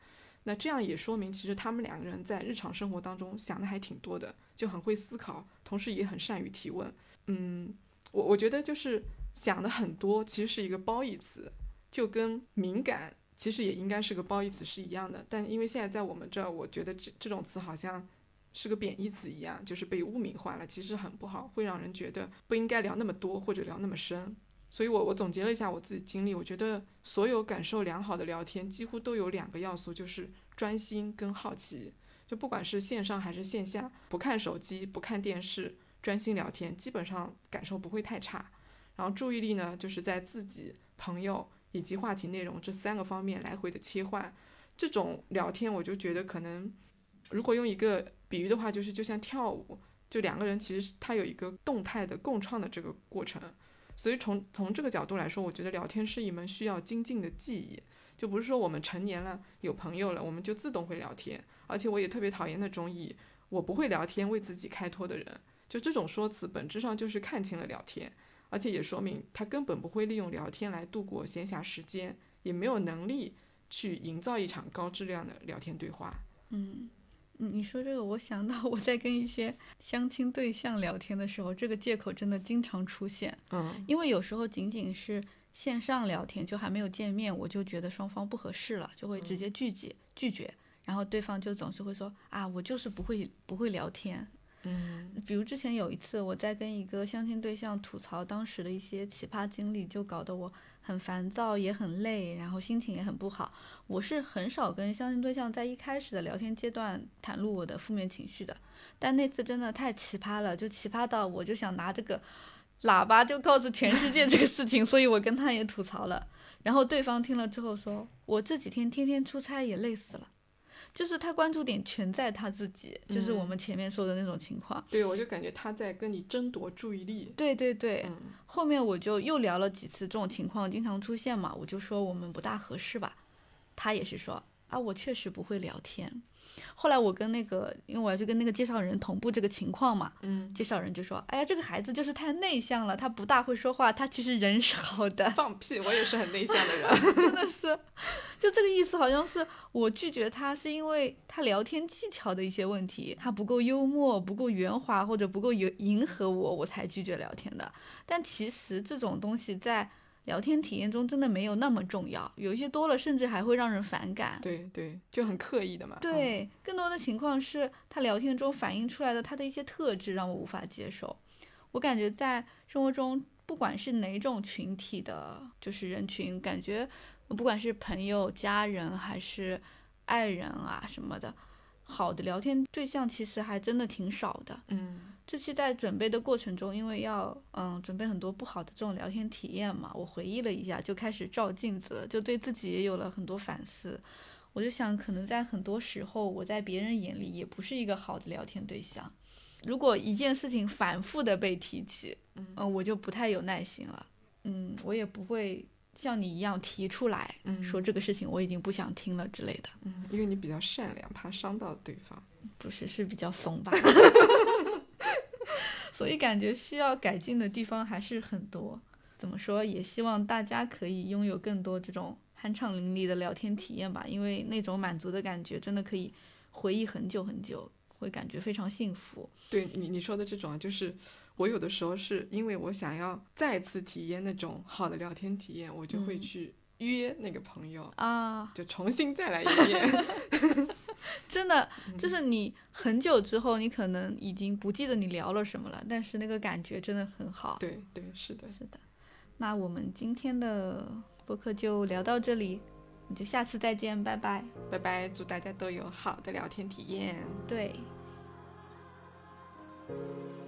Speaker 1: 那这样也说明，其实他们两个人在日常生活当中想的还挺多的，就很会思考，同时也很善于提问。嗯，我我觉得就是想的很多，其实是一个褒义词，就跟敏感其实也应该是个褒义词是一样的。但因为现在在我们这儿，我觉得这这种词好像。是个贬义词一样，就是被污名化了，其实很不好，会让人觉得不应该聊那么多或者聊那么深。所以，我我总结了一下我自己经历，我觉得所有感受良好的聊天几乎都有两个要素，就是专心跟好奇。就不管是线上还是线下，不看手机，不看电视，专心聊天，基本上感受不会太差。然后注意力呢，就是在自己、朋友以及话题内容这三个方面来回的切换。这种聊天，我就觉得可能，如果用一个。比喻的话，就是就像跳舞，就两个人其实他有一个动态的共创的这个过程，所以从从这个角度来说，我觉得聊天是一门需要精进的技艺，就不是说我们成年了有朋友了，我们就自动会聊天。而且我也特别讨厌那种以我不会聊天为自己开脱的人，就这种说辞本质上就是看清了聊天，而且也说明他根本不会利用聊天来度过闲暇时间，也没有能力去营造一场高质量的聊天对话。
Speaker 2: 嗯。你说这个，我想到我在跟一些相亲对象聊天的时候，这个借口真的经常出现。
Speaker 1: 嗯，
Speaker 2: 因为有时候仅仅是线上聊天，就还没有见面，我就觉得双方不合适了，就会直接拒绝拒绝，然后对方就总是会说啊，我就是不会不会聊天。
Speaker 1: 嗯，
Speaker 2: 比如之前有一次我在跟一个相亲对象吐槽当时的一些奇葩经历，就搞得我。很烦躁，也很累，然后心情也很不好。我是很少跟相亲对象在一开始的聊天阶段袒露我的负面情绪的，但那次真的太奇葩了，就奇葩到我就想拿这个喇叭就告诉全世界这个事情，所以我跟他也吐槽了。然后对方听了之后说：“我这几天天天出差也累死了。”就是他关注点全在他自己，就是我们前面说的那种情况。
Speaker 1: 对，我就感觉他在跟你争夺注意力。
Speaker 2: 对对对，后面我就又聊了几次这种情况经常出现嘛，我就说我们不大合适吧。他也是说啊，我确实不会聊天。后来我跟那个，因为我要去跟那个介绍人同步这个情况嘛，
Speaker 1: 嗯，
Speaker 2: 介绍人就说，哎呀，这个孩子就是太内向了，他不大会说话，他其实人是好的。[laughs]
Speaker 1: 放屁，我也是很内向的人，[laughs]
Speaker 2: 真的是，就这个意思，好像是我拒绝他是因为他聊天技巧的一些问题，他不够幽默，不够圆滑，或者不够迎迎合我，我才拒绝聊天的。但其实这种东西在。聊天体验中真的没有那么重要，有一些多了甚至还会让人反感。
Speaker 1: 对对，就很刻意的嘛。
Speaker 2: 对，更多的情况是他聊天中反映出来的他的一些特质让我无法接受。我感觉在生活中，不管是哪种群体的，就是人群，感觉不管是朋友、家人还是爱人啊什么的，好的聊天对象其实还真的挺少的。
Speaker 1: 嗯
Speaker 2: 这期在准备的过程中，因为要嗯准备很多不好的这种聊天体验嘛，我回忆了一下，就开始照镜子了，就对自己也有了很多反思。我就想，可能在很多时候，我在别人眼里也不是一个好的聊天对象。如果一件事情反复的被提起，嗯、我就不太有耐心了。嗯，我也不会像你一样提出来，
Speaker 1: 嗯
Speaker 2: 说这个事情我已经不想听了之类的。
Speaker 1: 嗯，因为你比较善良，怕伤到对方。
Speaker 2: 不是，是比较怂吧。[laughs] 所以感觉需要改进的地方还是很多。怎么说？也希望大家可以拥有更多这种酣畅淋漓的聊天体验吧，因为那种满足的感觉真的可以回忆很久很久，会感觉非常幸福。
Speaker 1: 对你你说的这种啊，就是我有的时候是因为我想要再次体验那种好的聊天体验，我就会
Speaker 2: 嗯
Speaker 1: 去约那个朋友，
Speaker 2: 啊，
Speaker 1: 就重新再来一遍。[laughs]
Speaker 2: 真的就是你很久之后，你可能已经不记得你聊了什么了，但是那个感觉真的很好。
Speaker 1: 对对，是的，
Speaker 2: 是的，那我们今天的播客就聊到这里，那就下次再见，拜拜。
Speaker 1: 拜拜，祝大家都有好的聊天体验。
Speaker 2: 对。「